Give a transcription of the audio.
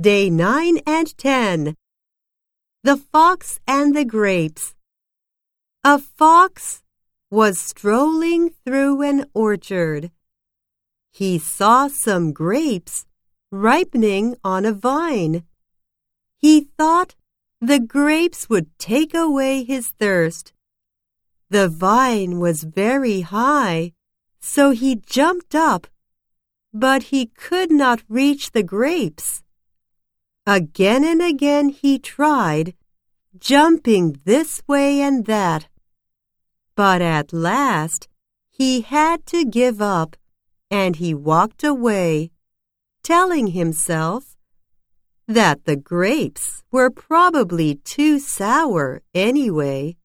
Day 9 and 10. The Fox and the Grapes. A fox was strolling through an orchard. He saw some grapes ripening on a vine. He thought the grapes would take away his thirst. The vine was very high, so he jumped up, but he could not reach the grapes. Again and again he tried, jumping this way and that. But at last he had to give up, and he walked away, telling himself that the grapes were probably too sour anyway.